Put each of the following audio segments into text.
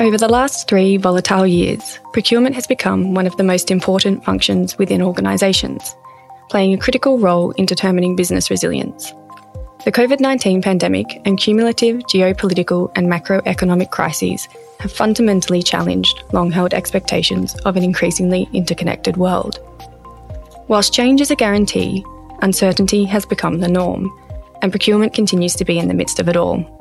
Over the last three volatile years, procurement has become one of the most important functions within organisations, playing a critical role in determining business resilience. The COVID 19 pandemic and cumulative geopolitical and macroeconomic crises have fundamentally challenged long held expectations of an increasingly interconnected world. Whilst change is a guarantee, uncertainty has become the norm, and procurement continues to be in the midst of it all.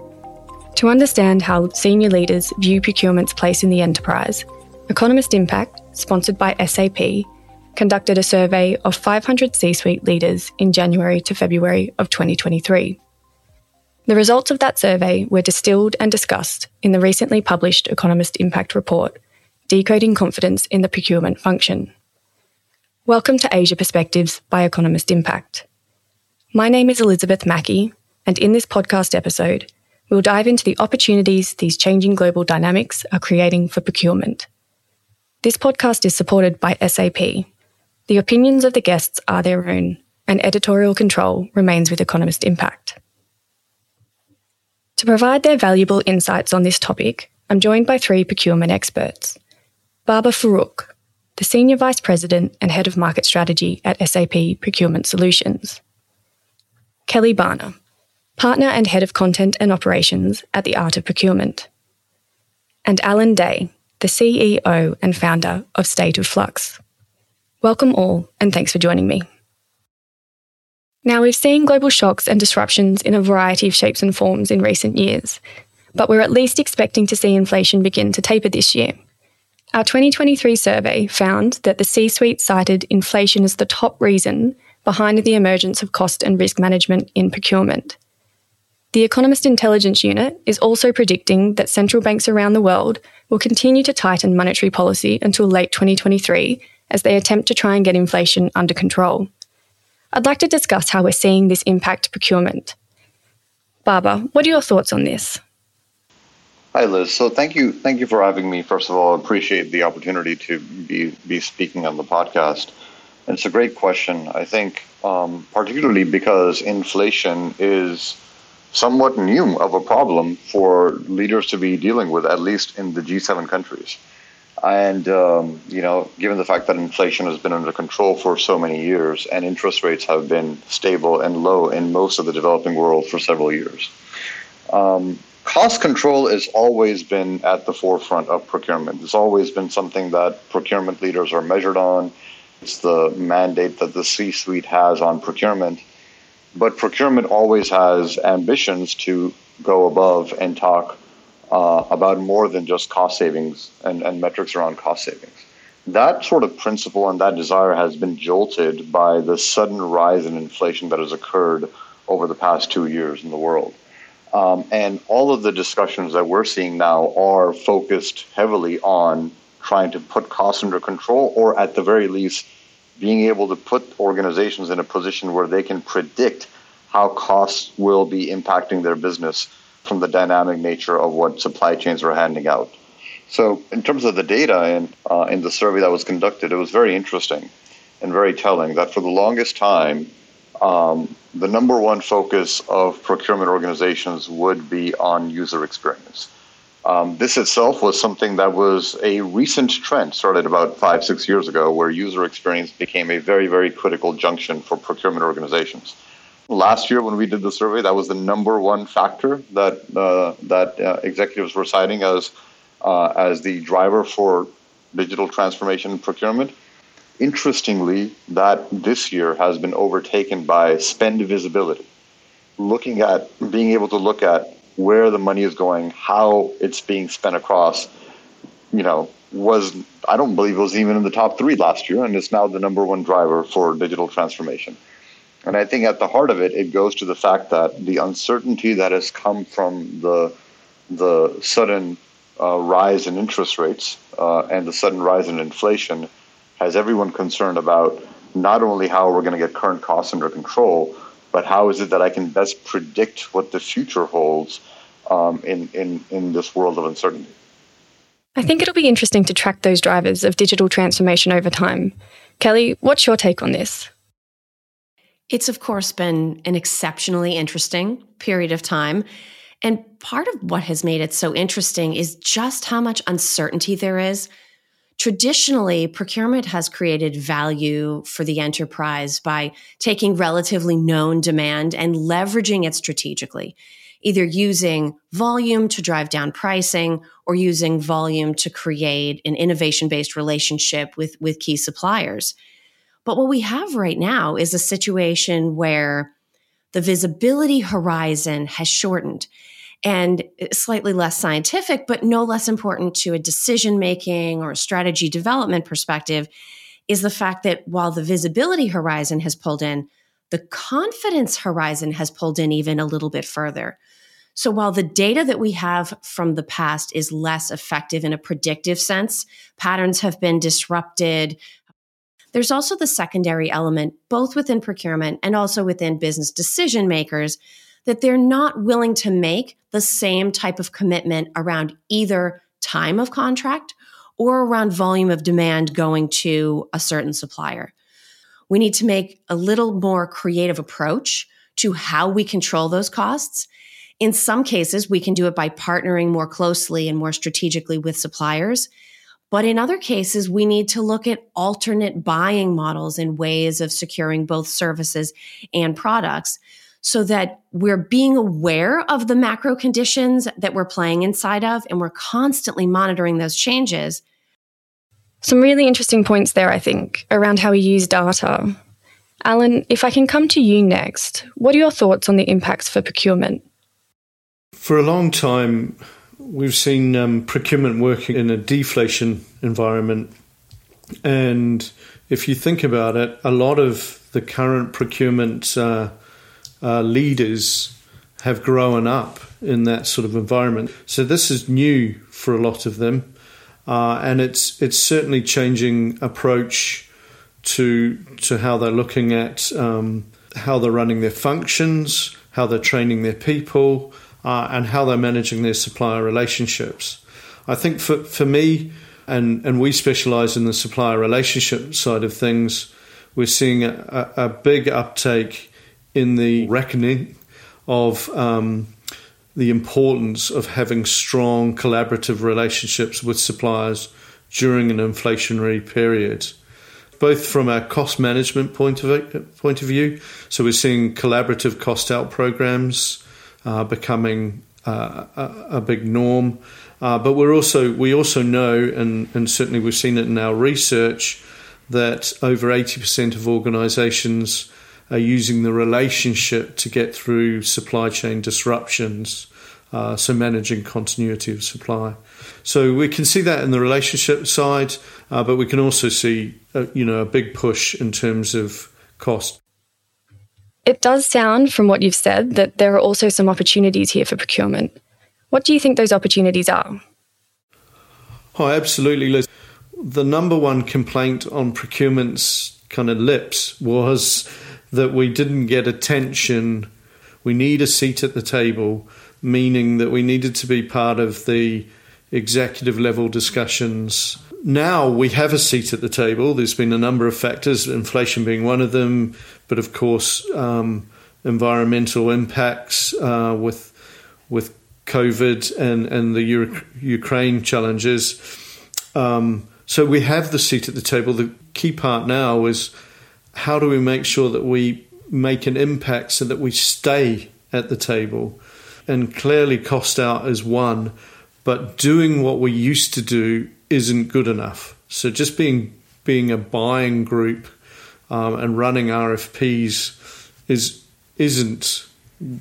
To understand how senior leaders view procurement's place in the enterprise, Economist Impact, sponsored by SAP, conducted a survey of 500 C suite leaders in January to February of 2023. The results of that survey were distilled and discussed in the recently published Economist Impact Report, Decoding Confidence in the Procurement Function. Welcome to Asia Perspectives by Economist Impact. My name is Elizabeth Mackie, and in this podcast episode, we'll dive into the opportunities these changing global dynamics are creating for procurement. This podcast is supported by SAP, the opinions of the guests are their own, and editorial control remains with Economist Impact. To provide their valuable insights on this topic, I'm joined by three procurement experts. Baber Farooq, the Senior Vice President and Head of Market Strategy at SAP Procurement Solutions. Kelly Barner, Partner and Head of Content and Operations at the Art of Procurement. And Alan Day, the CEO and founder of State of Flux. Welcome all, and thanks for joining me. Now, we've seen global shocks and disruptions in a variety of shapes and forms in recent years, but we're at least expecting to see inflation begin to taper this year. Our 2023 survey found that the C suite cited inflation as the top reason behind the emergence of cost and risk management in procurement. The Economist Intelligence Unit is also predicting that central banks around the world will continue to tighten monetary policy until late 2023 as they attempt to try and get inflation under control. I'd like to discuss how we're seeing this impact procurement. Baber, what are your thoughts on this? Hi, Liz. So thank you, thank you for having me. First of all, I appreciate the opportunity to be be speaking on the podcast. And it's a great question. I think, um, particularly because inflation is somewhat new of a problem for leaders to be dealing with, at least in the G7 countries. And, um, you know, given the fact that inflation has been under control for so many years and interest rates have been stable and low in most of the developing world for several years, um, cost control has always been at the forefront of procurement. It's always been something that procurement leaders are measured on. It's the mandate that the C suite has on procurement. But procurement always has ambitions to go above and talk uh, about more than just cost savings and, and metrics around cost savings. That sort of principle and that desire has been jolted by the sudden rise in inflation that has occurred over the past two years in the world. Um, and all of the discussions that we're seeing now are focused heavily on trying to put costs under control, or at the very least, being able to put organizations in a position where they can predict how costs will be impacting their business from the dynamic nature of what supply chains are handing out. So, in terms of the data in, uh, in the survey that was conducted, it was very interesting and very telling that for the longest time, um, the number one focus of procurement organizations would be on user experience. Um, this itself was something that was a recent trend, started about five, six years ago, where user experience became a very, very critical junction for procurement organizations last year when we did the survey, that was the number one factor that uh, that uh, executives were citing as uh, as the driver for digital transformation and procurement. Interestingly, that this year has been overtaken by spend visibility. Looking at being able to look at where the money is going, how it's being spent across, you know, was I don't believe it was even in the top three last year, and it's now the number one driver for digital transformation. And I think at the heart of it, it goes to the fact that the uncertainty that has come from the the sudden uh, rise in interest rates uh, and the sudden rise in inflation has everyone concerned about not only how we're going to get current costs under control, but how is it that I can best predict what the future holds um, in, in, in this world of uncertainty. I think it'll be interesting to track those drivers of digital transformation over time. Kelly, what's your take on this? It's, of course, been an exceptionally interesting period of time. And part of what has made it so interesting is just how much uncertainty there is. Traditionally, procurement has created value for the enterprise by taking relatively known demand and leveraging it strategically, either using volume to drive down pricing or using volume to create an innovation based relationship with, with key suppliers. But what we have right now is a situation where the visibility horizon has shortened and slightly less scientific, but no less important to a decision making or strategy development perspective is the fact that while the visibility horizon has pulled in, the confidence horizon has pulled in even a little bit further. So while the data that we have from the past is less effective in a predictive sense, patterns have been disrupted, there's also the secondary element, both within procurement and also within business decision makers, that they're not willing to make the same type of commitment around either time of contract or around volume of demand going to a certain supplier. We need to make a little more creative approach to how we control those costs. In some cases, we can do it by partnering more closely and more strategically with suppliers. But in other cases, we need to look at alternate buying models and ways of securing both services and products so that we're being aware of the macro conditions that we're playing inside of and we're constantly monitoring those changes. Some really interesting points there, I think, around how we use data. Alan, if I can come to you next, what are your thoughts on the impacts for procurement? For a long time, we've seen um, procurement working in a deflation environment. And if you think about it, a lot of the current procurement uh, uh, leaders have grown up in that sort of environment. So this is new for a lot of them, uh, and it's it's certainly changing approach to to how they're looking at um, how they're running their functions, how they're training their people, uh, and how they're managing their supplier relationships. I think for, for me, and, and we specialize in the supplier relationship side of things, we're seeing a, a, a big uptake in the reckoning of um, the importance of having strong collaborative relationships with suppliers during an inflationary period both from a cost management point of point of view. So we're seeing collaborative cost out programs uh, becoming uh, a, a, big norm. Uh, but we're also we also know, and, and certainly we've seen it in our research, that over eighty percent of organisations are using the relationship to get through supply chain disruptions. Uh, so managing continuity of supply. So we can see that in the relationship side, uh, but we can also see, uh, you know, a big push in terms of cost. It does sound, from what you've said, that there are also some opportunities here for procurement. What do you think those opportunities are? Oh, absolutely, Liz. The number one complaint on procurement's kind of lips was that we didn't get attention. We need a seat at the table, meaning that we needed to be part of the executive level discussions now we have a seat at the table. There's been a number of factors, inflation being one of them, but of course, um, environmental impacts uh, with with COVID and and the Euro- Ukraine challenges. Um, so we have the seat at the table. The key part now is how do we make sure that we make an impact so that we stay at the table, and clearly cost out is one, but doing what we used to do isn't good enough. So just being being a buying group um, and running RFPs is isn't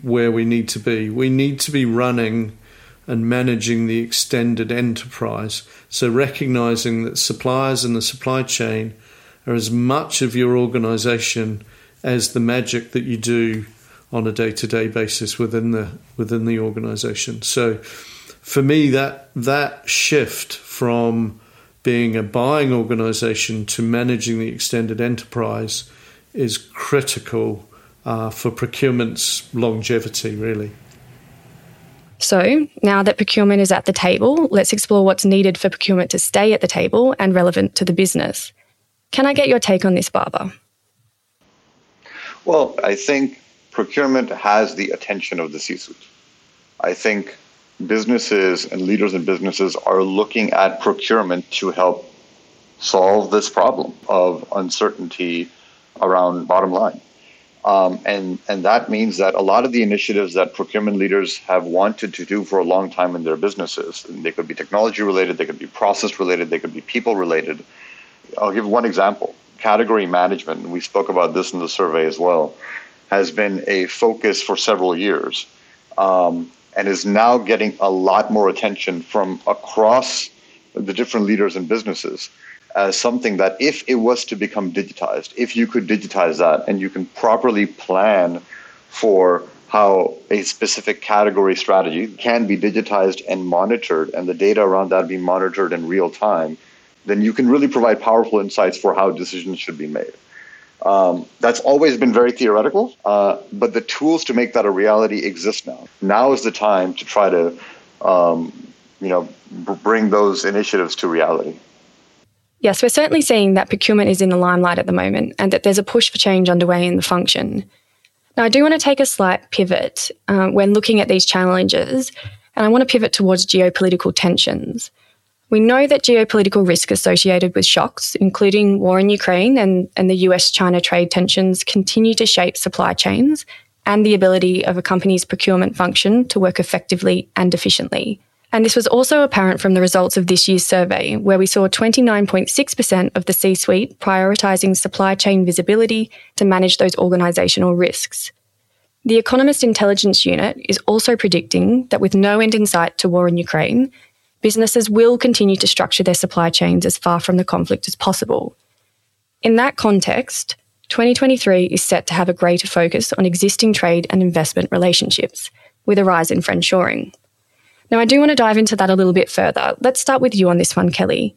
where we need to be. We need to be running and managing the extended enterprise. So recognizing that suppliers in the supply chain are as much of your organization as the magic that you do on a day-to-day basis within the within the organization. So for me, that that shift from being a buying organization to managing the extended enterprise is critical uh, for procurement's longevity, really. So, now that procurement is at the table, let's explore what's needed for procurement to stay at the table and relevant to the business. Can I get your take on this, Baber? Well, I think procurement has the attention of the C suite I think businesses and leaders in businesses are looking at procurement to help solve this problem of uncertainty around bottom line. Um, and and that means that a lot of the initiatives that procurement leaders have wanted to do for a long time in their businesses, and they could be technology related, they could be process related, they could be people related. I'll give one example: category management. And we spoke about this in the survey as well. Has been a focus for several years, um, and is now getting a lot more attention from across the different leaders and businesses as something that if it was to become digitized, if you could digitize that and you can properly plan for how a specific category strategy can be digitized and monitored and the data around that be monitored in real time, then you can really provide powerful insights for how decisions should be made. Um, that's always been very theoretical, uh, but the tools to make that a reality exist now. Now is the time to try to, um, you know, b- bring those initiatives to reality. Yes, we're certainly seeing that procurement is in the limelight at the moment and that there's a push for change underway in the function. Now, I do want to take a slight pivot uh, when looking at these challenges, and I want to pivot towards geopolitical tensions. We know that geopolitical risk associated with shocks, including war in Ukraine and, and the US China trade tensions, continue to shape supply chains and the ability of a company's procurement function to work effectively and efficiently. And this was also apparent from the results of this year's survey, where we saw 29.6% of the C suite prioritising supply chain visibility to manage those organisational risks. The Economist Intelligence Unit is also predicting that with no end in sight to war in Ukraine, businesses will continue to structure their supply chains as far from the conflict as possible. In that context, 2023 is set to have a greater focus on existing trade and investment relationships, with a rise in friendshoring. Now, I do want to dive into that a little bit further. Let's start with you on this one, Kelly.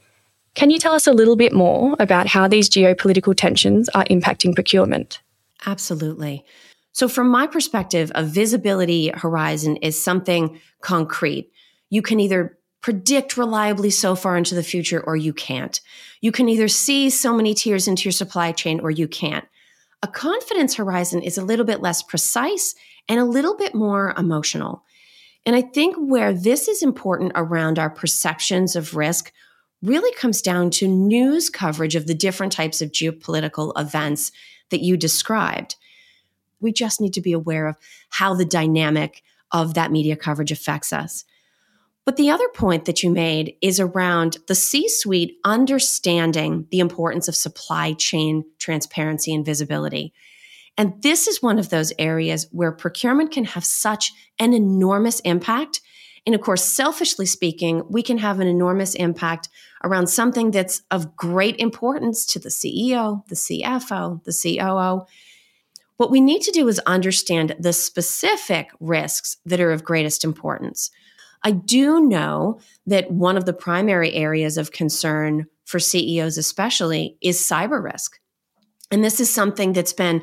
Can you tell us a little bit more about how these geopolitical tensions are impacting procurement? Absolutely. So, from my perspective, a visibility horizon is something concrete. You can either predict reliably so far into the future or you can't. You can either see so many tiers into your supply chain or you can't. A confidence horizon is a little bit less precise and a little bit more emotional. And I think where this is important around our perceptions of risk really comes down to news coverage of the different types of geopolitical events that you described. We just need to be aware of how the dynamic of that media coverage affects us. But the other point that you made is around the C suite understanding the importance of supply chain transparency and visibility. And this is one of those areas where procurement can have such an enormous impact. And of course, selfishly speaking, we can have an enormous impact around something that's of great importance to the CEO, the CFO, the COO. What we need to do is understand the specific risks that are of greatest importance. I do know that one of the primary areas of concern for CEOs, especially, is cyber risk. And this is something that's been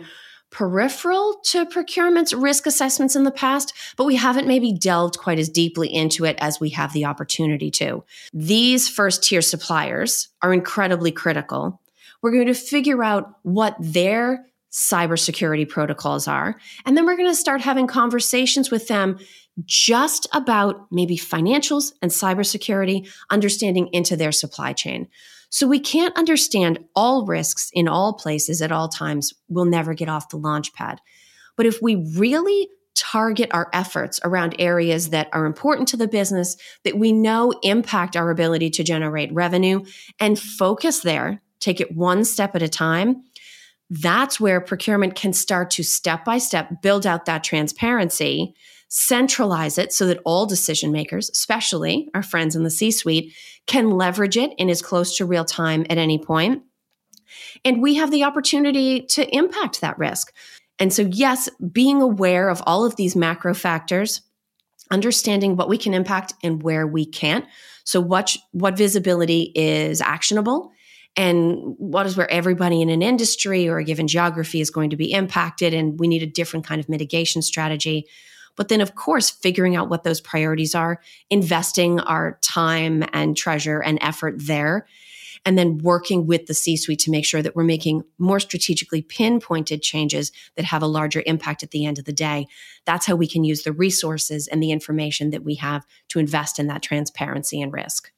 peripheral to procurement's risk assessments in the past, but we haven't maybe delved quite as deeply into it as we have the opportunity to. These first tier suppliers are incredibly critical. We're going to figure out what their cybersecurity protocols are, and then we're going to start having conversations with them just about maybe financials and cybersecurity, understanding into their supply chain. So we can't understand all risks in all places at all times. We'll never get off the launch pad. But if we really target our efforts around areas that are important to the business, that we know impact our ability to generate revenue, and focus there, take it one step at a time, that's where procurement can start to step by step build out that transparency centralize it so that all decision makers, especially our friends in the C suite, can leverage it and is close to real time at any point. And we have the opportunity to impact that risk. And so, yes, being aware of all of these macro factors, understanding what we can impact and where we can't. So, what, what visibility is actionable and what is where everybody in an industry or a given geography is going to be impacted. And we need a different kind of mitigation strategy. But then, of course, figuring out what those priorities are, investing our time and treasure and effort there. and then working with the C suite to make sure that we're making more strategically pinpointed changes that have a larger impact at the end of the day. That's how we can use the resources and the information that we have to invest in that transparency and risk.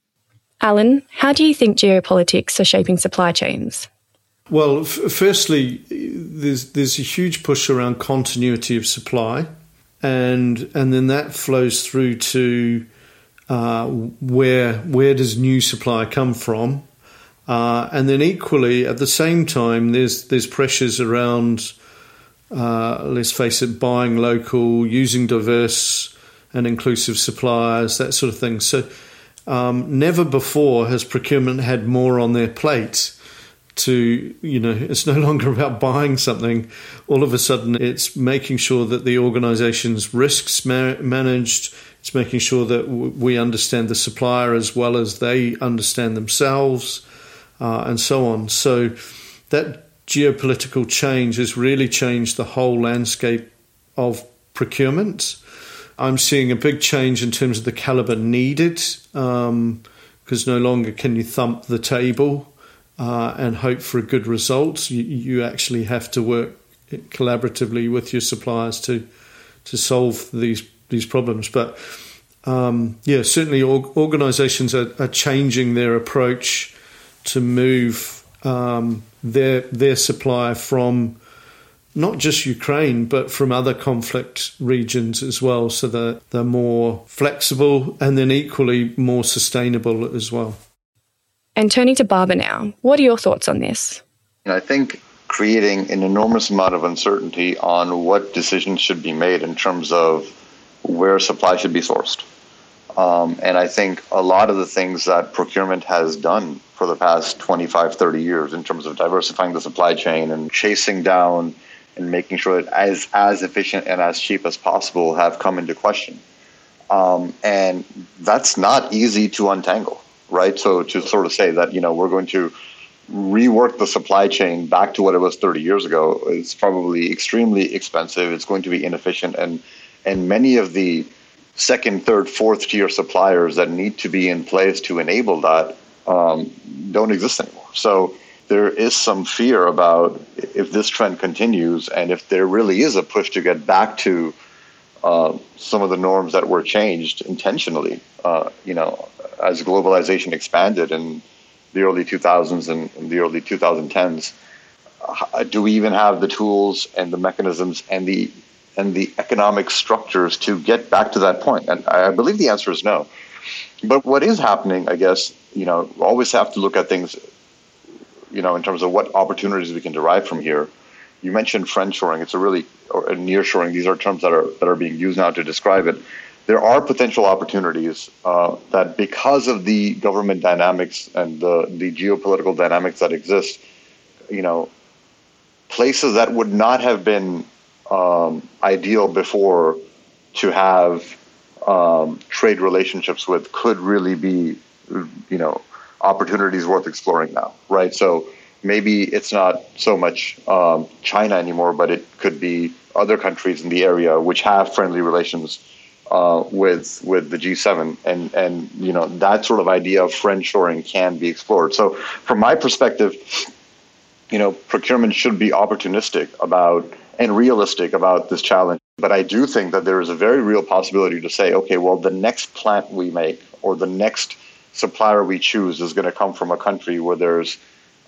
Alan, how do you think geopolitics are shaping supply chains? Well, f- firstly, there's there's a huge push around continuity of supply, and and then that flows through to uh, where where does new supply come from, uh, and then equally at the same time there's there's pressures around uh, let's face it buying local, using diverse and inclusive suppliers, that sort of thing. So um, never before has procurement had more on their plate to you know it's no longer about buying something. All of a sudden it's making sure that the organization's risks ma- managed. It's making sure that w- we understand the supplier as well as they understand themselves uh, and so on. So that geopolitical change has really changed the whole landscape of procurement i'm seeing a big change in terms of the caliber needed because um, no longer can you thump the table uh, and hope for a good result. You, you, actually have to work collaboratively with your suppliers to to solve these these problems. But um, yeah, certainly organisations are, are, changing their approach to move um, their their supply from not just Ukraine, but from other conflict regions as well, so that they're more flexible and then equally more sustainable as well. And turning to Baber now, what are your thoughts on this? I think creating an enormous amount of uncertainty on what decisions should be made in terms of where supply should be sourced. Um, and I think a lot of the things that procurement has done for the past 25, 30 years in terms of diversifying the supply chain and chasing down and making sure that as, as efficient and as cheap as possible have come into question. Um, and that's not easy to untangle right? So to sort of say that you know we're going to rework the supply chain back to what it was 30 years ago is probably extremely expensive. It's going to be inefficient, and and many of the second, third, fourth tier suppliers that need to be in place to enable that um, don't exist anymore. So there is some fear about if this trend continues and if there really is a push to get back to uh, some of the norms that were changed intentionally. Uh, you know, as globalization expanded in the early 2000s and, the early 2010s, uh, do we even have the tools and the mechanisms and the and the economic structures to get back to that point? And I believe the answer is no. But what is happening, I guess, you know, always have to look at things, you know, in terms of what opportunities we can derive from here. You mentioned friendshoring; it's a really or nearshoring. These are terms that are that are being used now to describe it there are potential opportunities uh, that because of the government dynamics and the, the geopolitical dynamics that exist, you know, places that would not have been um, ideal before to have um, trade relationships with could really be, you know, opportunities worth exploring now, right? So maybe it's not so much um, China anymore, but it could be other countries in the area which have friendly relations uh, with with the G7, and and you know that sort of idea of friendshoring can be explored. So from my perspective, you know, procurement should be opportunistic about and realistic about this challenge. But I do think that there is a very real possibility to say, okay, well, the next plant we make or the next supplier we choose is going to come from a country where there's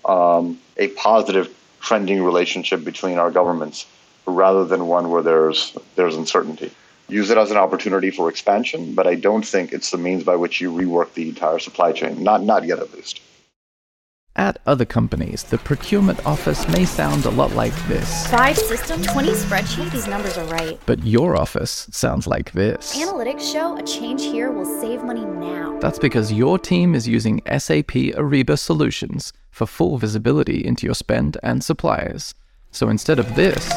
um, a positive trending relationship between our governments rather than one where there's there's uncertainty use it as an opportunity for expansion, but I don't think it's the means by which you rework the entire supply chain. Not not yet at least. At other companies, the procurement office may sound a lot like this. Five systems, 20 spreadsheets, these numbers are right. But your office sounds like this. Analytics show a change here will save money now. That's because your team is using SAP Ariba solutions for full visibility into your spend and suppliers. So instead of this,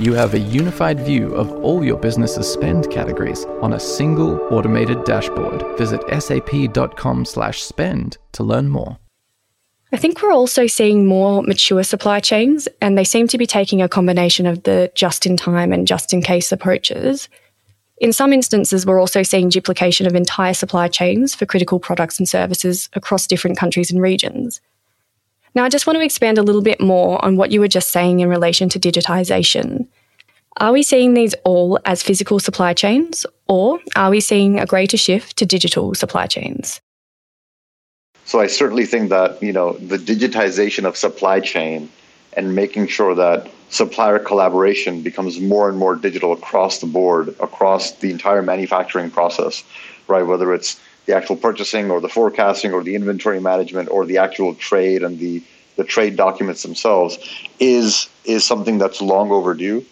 you have a unified view of all your business's spend categories on a single automated dashboard. Visit sap.com/spend to learn more. I think we're also seeing more mature supply chains, and they seem to be taking a combination of the just in time and just in case approaches. In some instances, we're also seeing duplication of entire supply chains for critical products and services across different countries and regions. Now, I just want to expand a little bit more on what you were just saying in relation to digitisation. Are we seeing these all as physical supply chains, or are we seeing a greater shift to digital supply chains? So I certainly think that you know the digitization of supply chain and making sure that supplier collaboration becomes more and more digital across the board, across the entire manufacturing process, right? Whether it's the actual purchasing or the forecasting or the inventory management or the actual trade and the, the trade documents themselves is is something that's long overdue.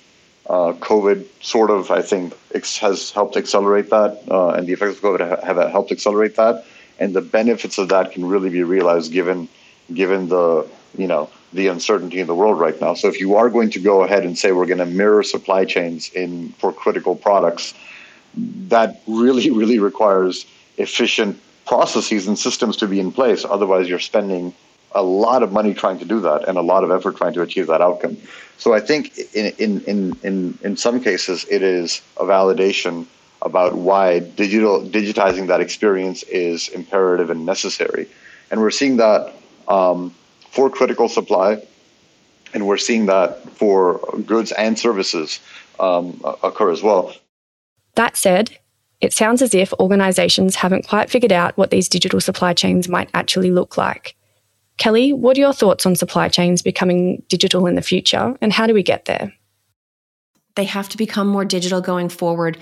Uh, COVID sort of, I think, ex- has helped accelerate that, uh, and the effects of COVID have, have helped accelerate that. And the benefits of that can really be realized given given the you know the uncertainty in the world right now. So if you are going to go ahead and say we're going to mirror supply chains in for critical products, that really really requires efficient processes and systems to be in place. Otherwise, you're spending a lot of money trying to do that and a lot of effort trying to achieve that outcome. So I think in in in in, in some cases it is a validation about why digital digitizing that experience is imperative and necessary, and we're seeing that um, for critical supply, and we're seeing that for goods and services um, occur as well. That said, it sounds as if organisations haven't quite figured out what these digital supply chains might actually look like. Kelly, what are your thoughts on supply chains becoming digital in the future, and how do we get there? They have to become more digital going forward.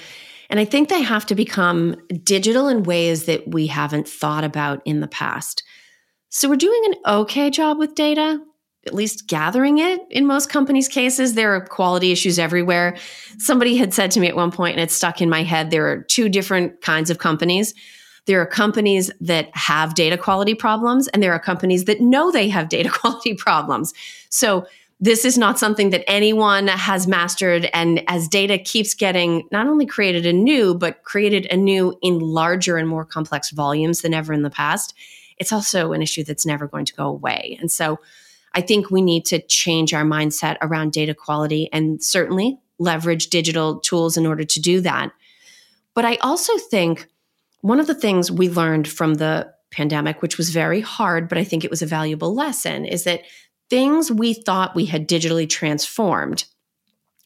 And I think they have to become digital in ways that we haven't thought about in the past. So we're doing an okay job with data, at least gathering it in most companies' cases. There are quality issues everywhere. Somebody had said to me at one point, and it stuck in my head there are two different kinds of companies. There are companies that have data quality problems, and there are companies that know they have data quality problems. So, this is not something that anyone has mastered. And as data keeps getting not only created anew, but created anew in larger and more complex volumes than ever in the past, it's also an issue that's never going to go away. And so, I think we need to change our mindset around data quality and certainly leverage digital tools in order to do that. But I also think one of the things we learned from the pandemic, which was very hard, but I think it was a valuable lesson, is that things we thought we had digitally transformed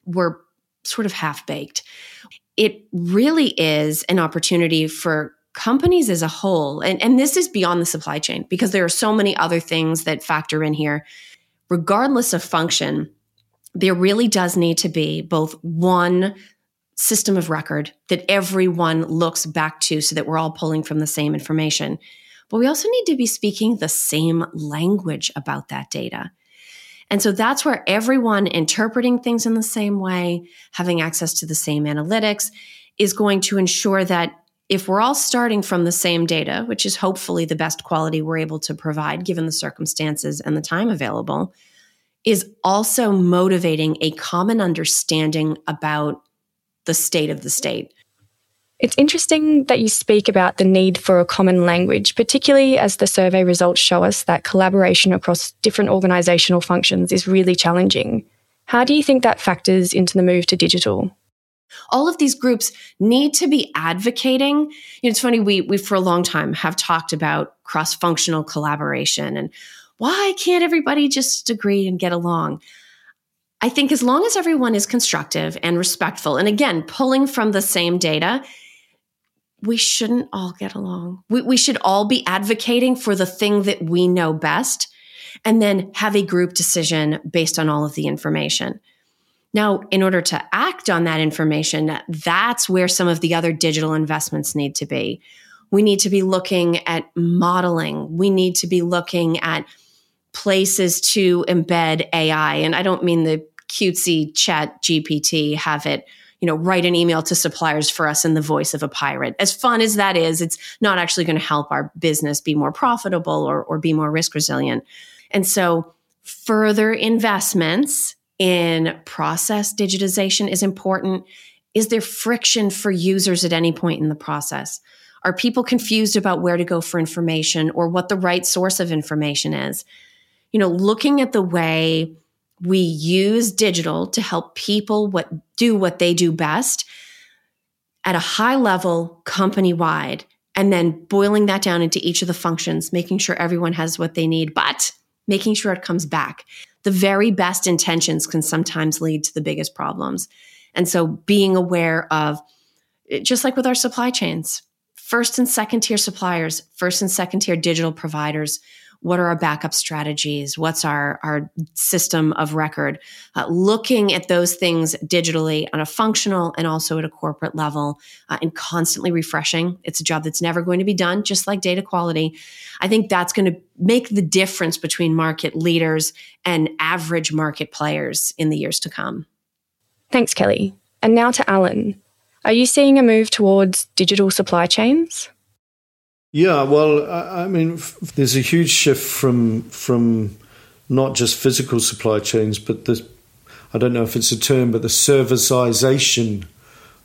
were sort of half baked. It really is an opportunity for companies as a whole, and, and this is beyond the supply chain because there are so many other things that factor in here. Regardless of function, there really does need to be both one system of record that everyone looks back to so that we're all pulling from the same information. But we also need to be speaking the same language about that data. And so that's where everyone interpreting things in the same way, having access to the same analytics, is going to ensure that if we're all starting from the same data, which is hopefully the best quality we're able to provide given the circumstances and the time available, is also motivating a common understanding about the state of the state. It's interesting that you speak about the need for a common language, particularly as the survey results show us that collaboration across different organisational functions is really challenging. How do you think that factors into the move to digital? all of these groups need to be advocating. You know, it's funny, we, we for a long time have talked about cross functional collaboration and why can't everybody just agree and get along? I think as long as everyone is constructive and respectful, and again, pulling from the same data, we shouldn't all get along. We, we should all be advocating for the thing that we know best and then have a group decision based on all of the information. Now, in order to act on that information, that's where some of the other digital investments need to be. We need to be looking at modeling. We need to be looking at places to embed AI. And I don't mean the cutesy ChatGPT, have it, you know, write an email to suppliers for us in the voice of a pirate. As fun as that is, it's not actually going to help our business be more profitable or, or be more risk resilient. And so further investments in process digitization is important. Is there friction for users at any point in the process? Are people confused about where to go for information or what the right source of information is? You know, looking at the way we use digital to help people what do what they do best. at a high level, company wide, and then boiling that down into each of the functions, making sure everyone has what they need, but making sure it comes back. The very best intentions can sometimes lead to the biggest problems. And so being aware of, eh, just like with our supply chains, first and second tier suppliers, first and second tier digital providers, what are our backup strategies? What's our our system of record? Uh, looking at those things digitally on a functional and also at a corporate level uh, and constantly refreshing. It's a job that's never going to be done just like data quality. I think that's going to make the difference between market leaders and average market players in the years to come. Thanks kelly. And now to alan. Are you seeing a move towards digital supply chains yeah, well, I, I mean, f- there's a huge shift from from not just physical supply chains, but the I don't know if it's a term, but the servicization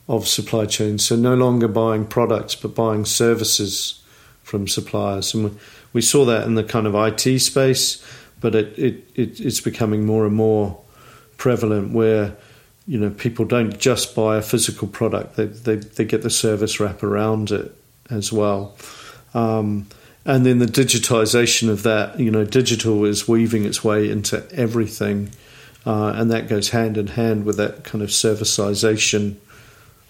of supply chains. So no longer buying products, but buying services from suppliers, and we, we saw that in the kind of IT space, but it, it, it it's becoming more and more prevalent where you know people don't just buy a physical product; they they, they get the service wrap around it as well. Um, and then the digitization of that, you know, digital is weaving its way into everything, uh, and that goes hand in hand with that kind of servicization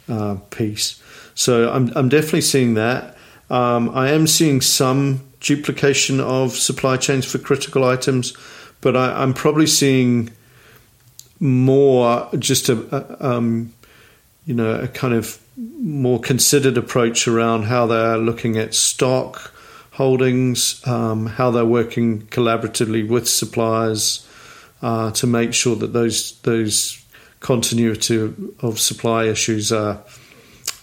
uh, piece. So I'm I'm definitely seeing that. Um, I am seeing some duplication of supply chains for critical items, but I, am probably seeing more just a, a um, you know a kind of more considered approach around how they're looking at stock holdings, um, how they're working collaboratively with suppliers uh, to make sure that those those continuity of supply issues are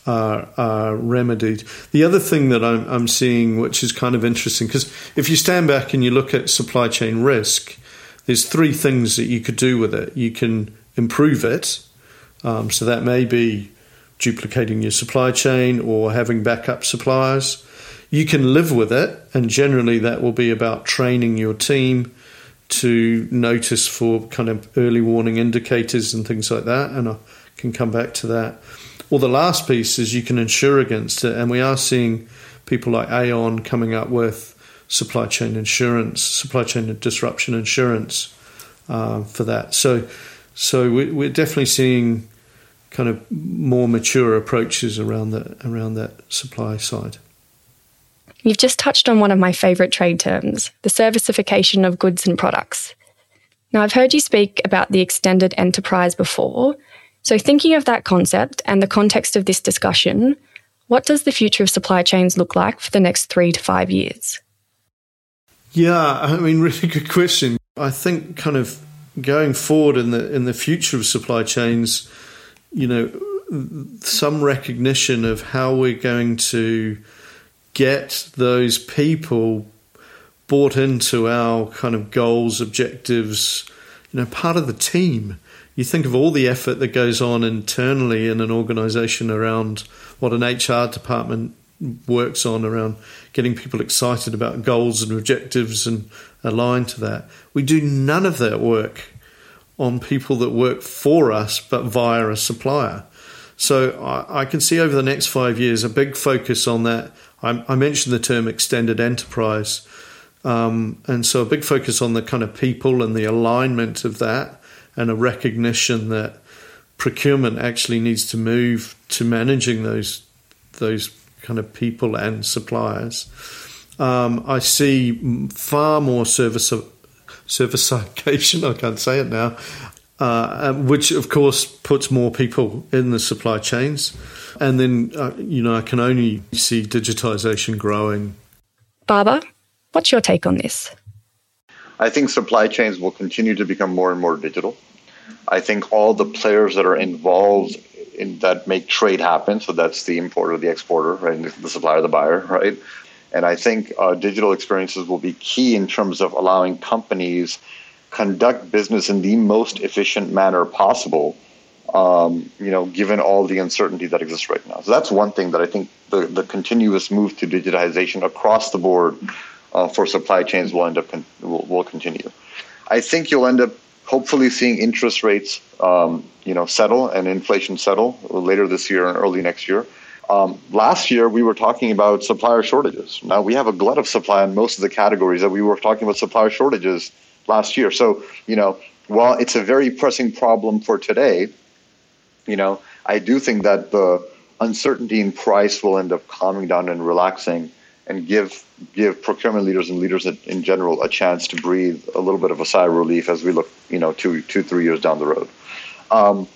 are, are remedied. The other thing that I'm, I'm seeing, which is kind of interesting, because if you stand back and you look at supply chain risk, there's three things that you could do with it. You can improve it, um, so that may be duplicating your supply chain or having backup suppliers. You can live with it, and generally that will be about training your team to notice for kind of early warning indicators and things like that. And I can come back to that. Well, the last piece is you can insure against it, and we are seeing people like Aon coming up with supply chain insurance, supply chain disruption insurance uh, for that. So, so we, are definitely seeing kind of more mature approaches around that around that supply side. You've just touched on one of my favourite trade terms, the servicification of goods and products. Now, I've heard you speak about the extended enterprise before. So, thinking of that concept and the context of this discussion, what does the future of supply chains look like for the next three to five years? Yeah, I mean, really good question. I think kind of going forward in the in the future of supply chains, you know, some recognition of how we're going to get those people bought into our kind of goals, objectives, you know, part of the team. You think of all the effort that goes on internally in an organization around what an HR department works on around getting people excited about goals and objectives and aligned to that. We do none of that work on people that work for us but via a supplier. So I, I can see over the next five years a big focus on that. I, I mentioned the term extended enterprise. Um, and so a big focus on the kind of people and the alignment of that and a recognition that procurement actually needs to move to managing those those kind of people and suppliers. Um, I see far more service servicification, I can't say it now, uh, which of course puts more people in the supply chains. And then, uh, you know, I can only see digitization growing. Baber, what's your take on this? I think supply chains will continue to become more and more digital. I think all the players that are involved in that make trade happen, so that's the importer, the exporter, right, the supplier, the buyer, right, and I think uh, digital experiences will be key in terms of allowing companies conduct business in the most efficient manner possible. Um, you know, given all the uncertainty that exists right now. So that's one thing that I think the, the continuous move to digitization across the board uh, for supply chains will end up con- will, will continue. I think you'll end up hopefully seeing interest rates, um, you know, settle and inflation settle later this year and early next year. Um, last year, we were talking about supplier shortages. Now we have a glut of supply in most of the categories that we were talking about supplier shortages last year. So, you know, while it's a very pressing problem for today, you know, I do think that the uncertainty in price will end up calming down and relaxing and give give procurement leaders and leaders in general a chance to breathe a little bit of a sigh of relief as we look, you know, two, two, three years down the road. Um,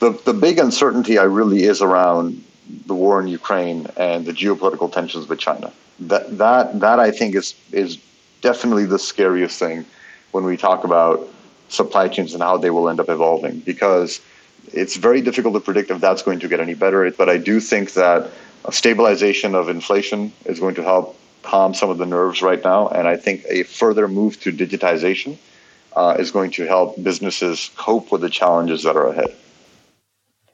the the big uncertainty I really is around the war in Ukraine and the geopolitical tensions with China. That that that I think is is definitely the scariest thing when we talk about supply chains and how they will end up evolving because it's very difficult to predict if that's going to get any better. But I do think that a stabilization of inflation is going to help calm some of the nerves right now. And I think a further move to digitization uh, is going to help businesses cope with the challenges that are ahead.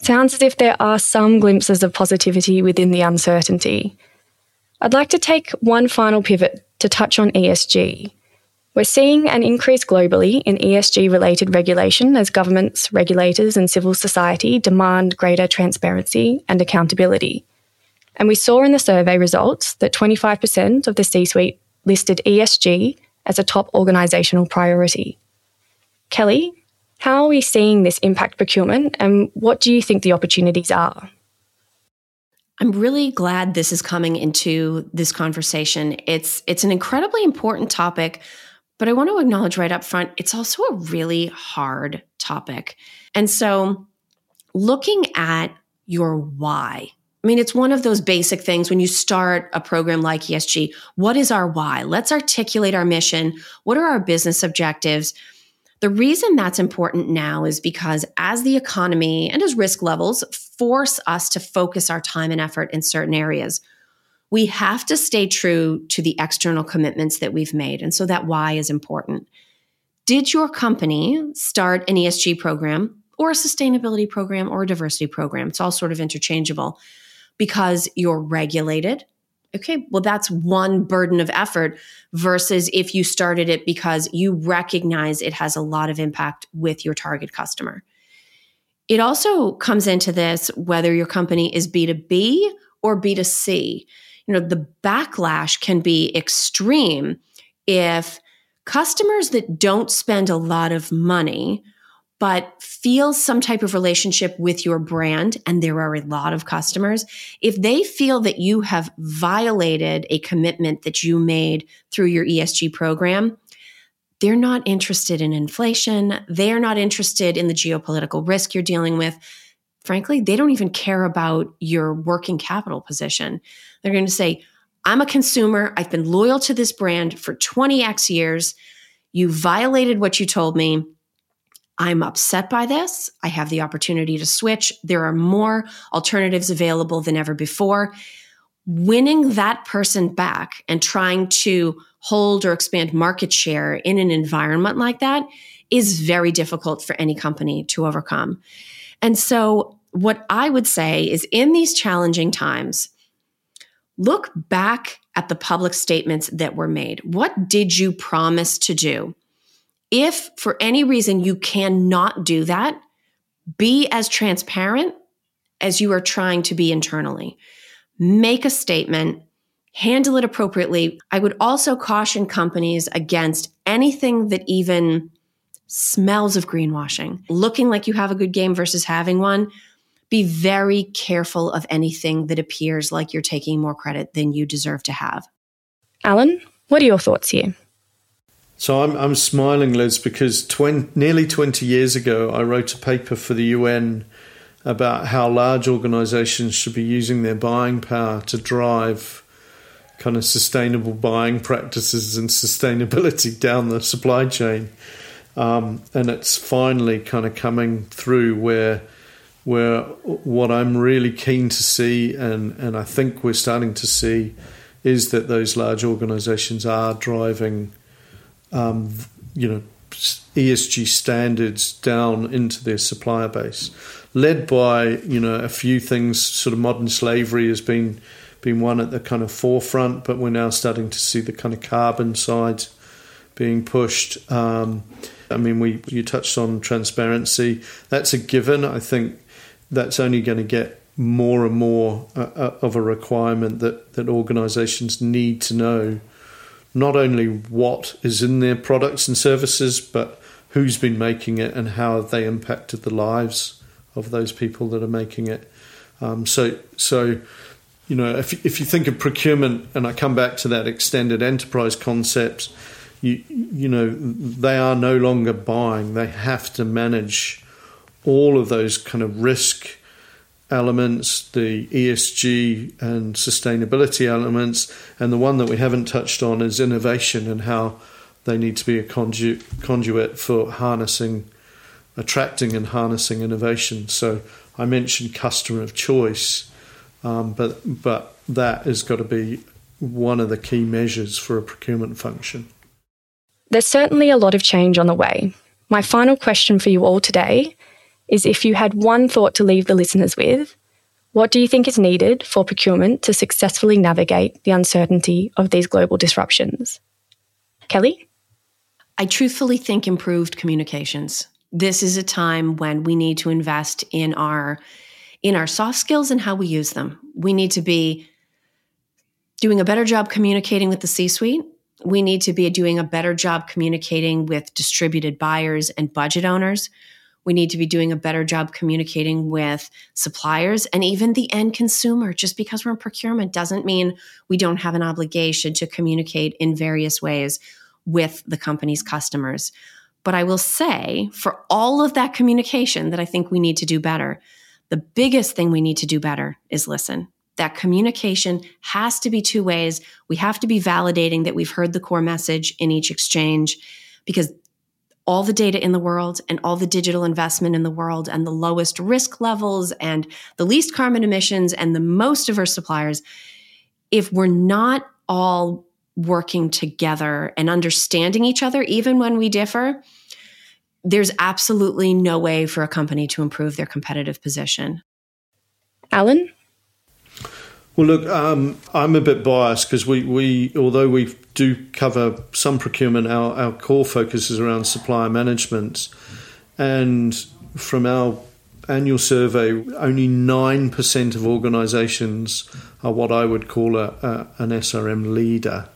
Sounds as if there are some glimpses of positivity within the uncertainty. I'd like to take one final pivot to touch on ESG. We're seeing an increase globally in ESG related regulation as governments, regulators, and civil society demand greater transparency and accountability. And we saw in the survey results that 25% of the C suite listed ESG as a top organisational priority. Kelly, how are we seeing this impact procurement and what do you think the opportunities are? I'm really glad this is coming into this conversation. It's it's an incredibly important topic, but I want to acknowledge right up front it's also a really hard topic. And so looking at your why I mean, it's one of those basic things when you start a program like ESG. What is our why? Let's articulate our mission. What are our business objectives? The reason that's important now is because as the economy and as risk levels force us to focus our time and effort in certain areas, we have to stay true to the external commitments that we've made. And so that why is important. Did your company start an ESG program or a sustainability program or a diversity program? It's all sort of interchangeable because you're regulated. Okay, well, that's one burden of effort versus if you started it because you recognize it has a lot of impact with your target customer. It also comes into this whether your company is B2B or B2C. You know, the backlash can be extreme if customers that don't spend a lot of money but feel some type of relationship with your brand, and there are a lot of customers, if they feel that you have violated a commitment that you made through your ESG program, they're not interested in inflation. They're not interested in the geopolitical risk you're dealing with. Frankly, they don't even care about your working capital position. They're going to say, I'm a consumer. I've been loyal to this brand for 20x years. You violated what you told me. I'm upset by this. I have the opportunity to switch. There are more alternatives available than ever before. Winning that person back and trying to hold or expand market share in an environment like that is very difficult for any company to overcome. And so, what I would say is in these challenging times, look back at the public statements that were made. What did you promise to do? If for any reason you cannot do that, be as transparent as you are trying to be internally. Make a statement, handle it appropriately. I would also caution companies against anything that even smells of greenwashing. Looking like you have a good game versus having one. Be very careful of anything that appears like you're taking more credit than you deserve to have. Alan, what are your thoughts here? So I'm, I'm smiling, Liz, because 20, nearly 20 years ago, I wrote a paper for the UN about how large organizations should be using their buying power to drive kind of sustainable buying practices and sustainability down the supply chain. Um, and it's finally kind of coming through where where what I'm really keen to see and, and I think we're starting to see is that those large organizations are driving um, you know, ESG standards down into their supplier base, led by you know a few things. Sort of modern slavery has been been one at the kind of forefront, but we're now starting to see the kind of carbon side being pushed. Um, I mean, we you touched on transparency. That's a given. I think that's only going to get more and more uh, uh, of a requirement that that organisations need to know not only what is in their products and services, but who's been making it and how have they impacted the lives of those people that are making it. Um, so, so you know, if if you think of procurement, and I come back to that extended enterprise concept, you you know, they are no longer buying; they have to manage all of those kind of risk elements, the ESG and sustainability elements, and the one that we haven't touched on is innovation and how they need to be a conduit, conduit for harnessing, attracting and harnessing innovation. So I mentioned customer of choice, um, but but that has got to be one of the key measures for a procurement function. There's certainly a lot of change on the way. My final question for you all today is if you had one thought to leave the listeners with, what do you think is needed for procurement to successfully navigate the uncertainty of these global disruptions? Kelly? I truthfully think improved communications. This is a time when we need to invest in our in our soft skills and how we use them. We need to be doing a better job communicating with the C-suite. We need to be doing a better job communicating with distributed buyers and budget owners. We need to be doing a better job communicating with suppliers and even the end consumer. Just because we're in procurement doesn't mean we don't have an obligation to communicate in various ways with the company's customers. But I will say, for all of that communication that I think we need to do better, the biggest thing we need to do better is listen. That communication has to be two ways. We have to be validating that we've heard the core message in each exchange because all the data in the world and all the digital investment in the world and the lowest risk levels and the least carbon emissions and the most diverse suppliers, if we're not all working together and understanding each other, even when we differ, there's absolutely no way for a company to improve their competitive position. Alan? Well, look, um, I'm a bit biased because we, we, although we do cover some procurement, our, our core focus is around supplier management. And from our annual survey, only 9% of organisations are what I would call a, a, an SRM leader.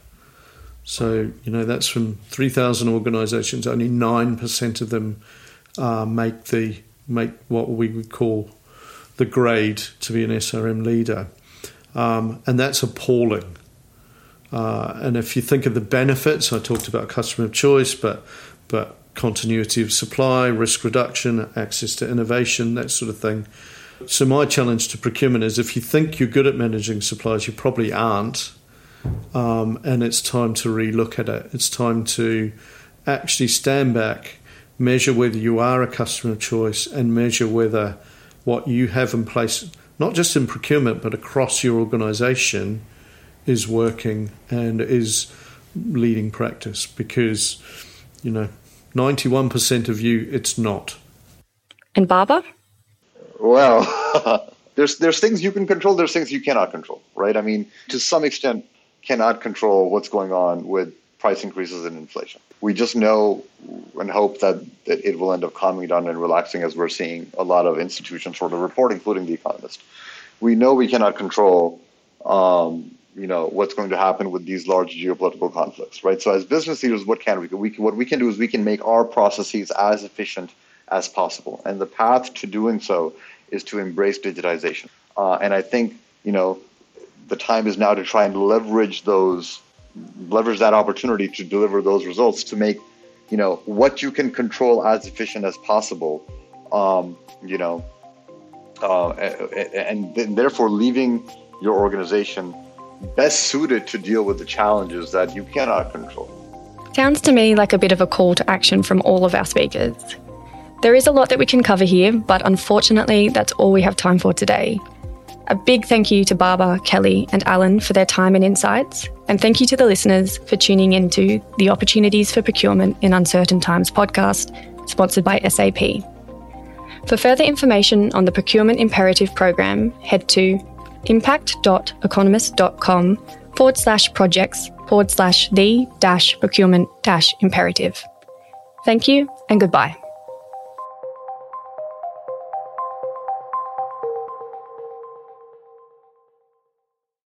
So, you know, that's from 3,000 organisations, only 9% of them uh, make the make what we would call the grade to be an SRM leader. Um, and that's appalling. Uh, and if you think of the benefits, I talked about customer of choice, but but continuity of supply, risk reduction, access to innovation, that sort of thing. So my challenge to procurement is if you think you're good at managing supplies, you probably aren't. Um, and it's time to relook at it. It's time to actually stand back, measure whether you are a customer of choice, and measure whether what you have in place, not just in procurement, but across your organization, is working and is leading practice because, you know, 91% of you, it's not. And Baber? Well, there's there's things you can control, there's things you cannot control, right? I mean, to some extent, cannot control what's going on with price increases and inflation. We just know and hope that, that it will end up calming down and relaxing as we're seeing a lot of institutions sort of report, including The Economist. We know we cannot control um, you know what's going to happen with these large geopolitical conflicts, right? So as business leaders, what can we do? We what we can do is we can make our processes as efficient as possible, and the path to doing so is to embrace digitization. Uh, and I think you know the time is now to try and leverage those, leverage that opportunity to deliver those results to make you know what you can control as efficient as possible. Um, you know, uh, and, and therefore leaving your organization best suited to deal with the challenges that you cannot control. Sounds to me like a bit of a call to action from all of our speakers. There is a lot that we can cover here, but unfortunately, that's all we have time for today. A big thank you to Baber, Kelly, and Alan for their time and insights, and thank you to the listeners for tuning into the Opportunities for Procurement in Uncertain Times podcast, sponsored by SAP. For further information on the Procurement Imperative program, head to impact.economist.com forward slash projects forward slash the dash procurement dash imperative. Thank you and goodbye.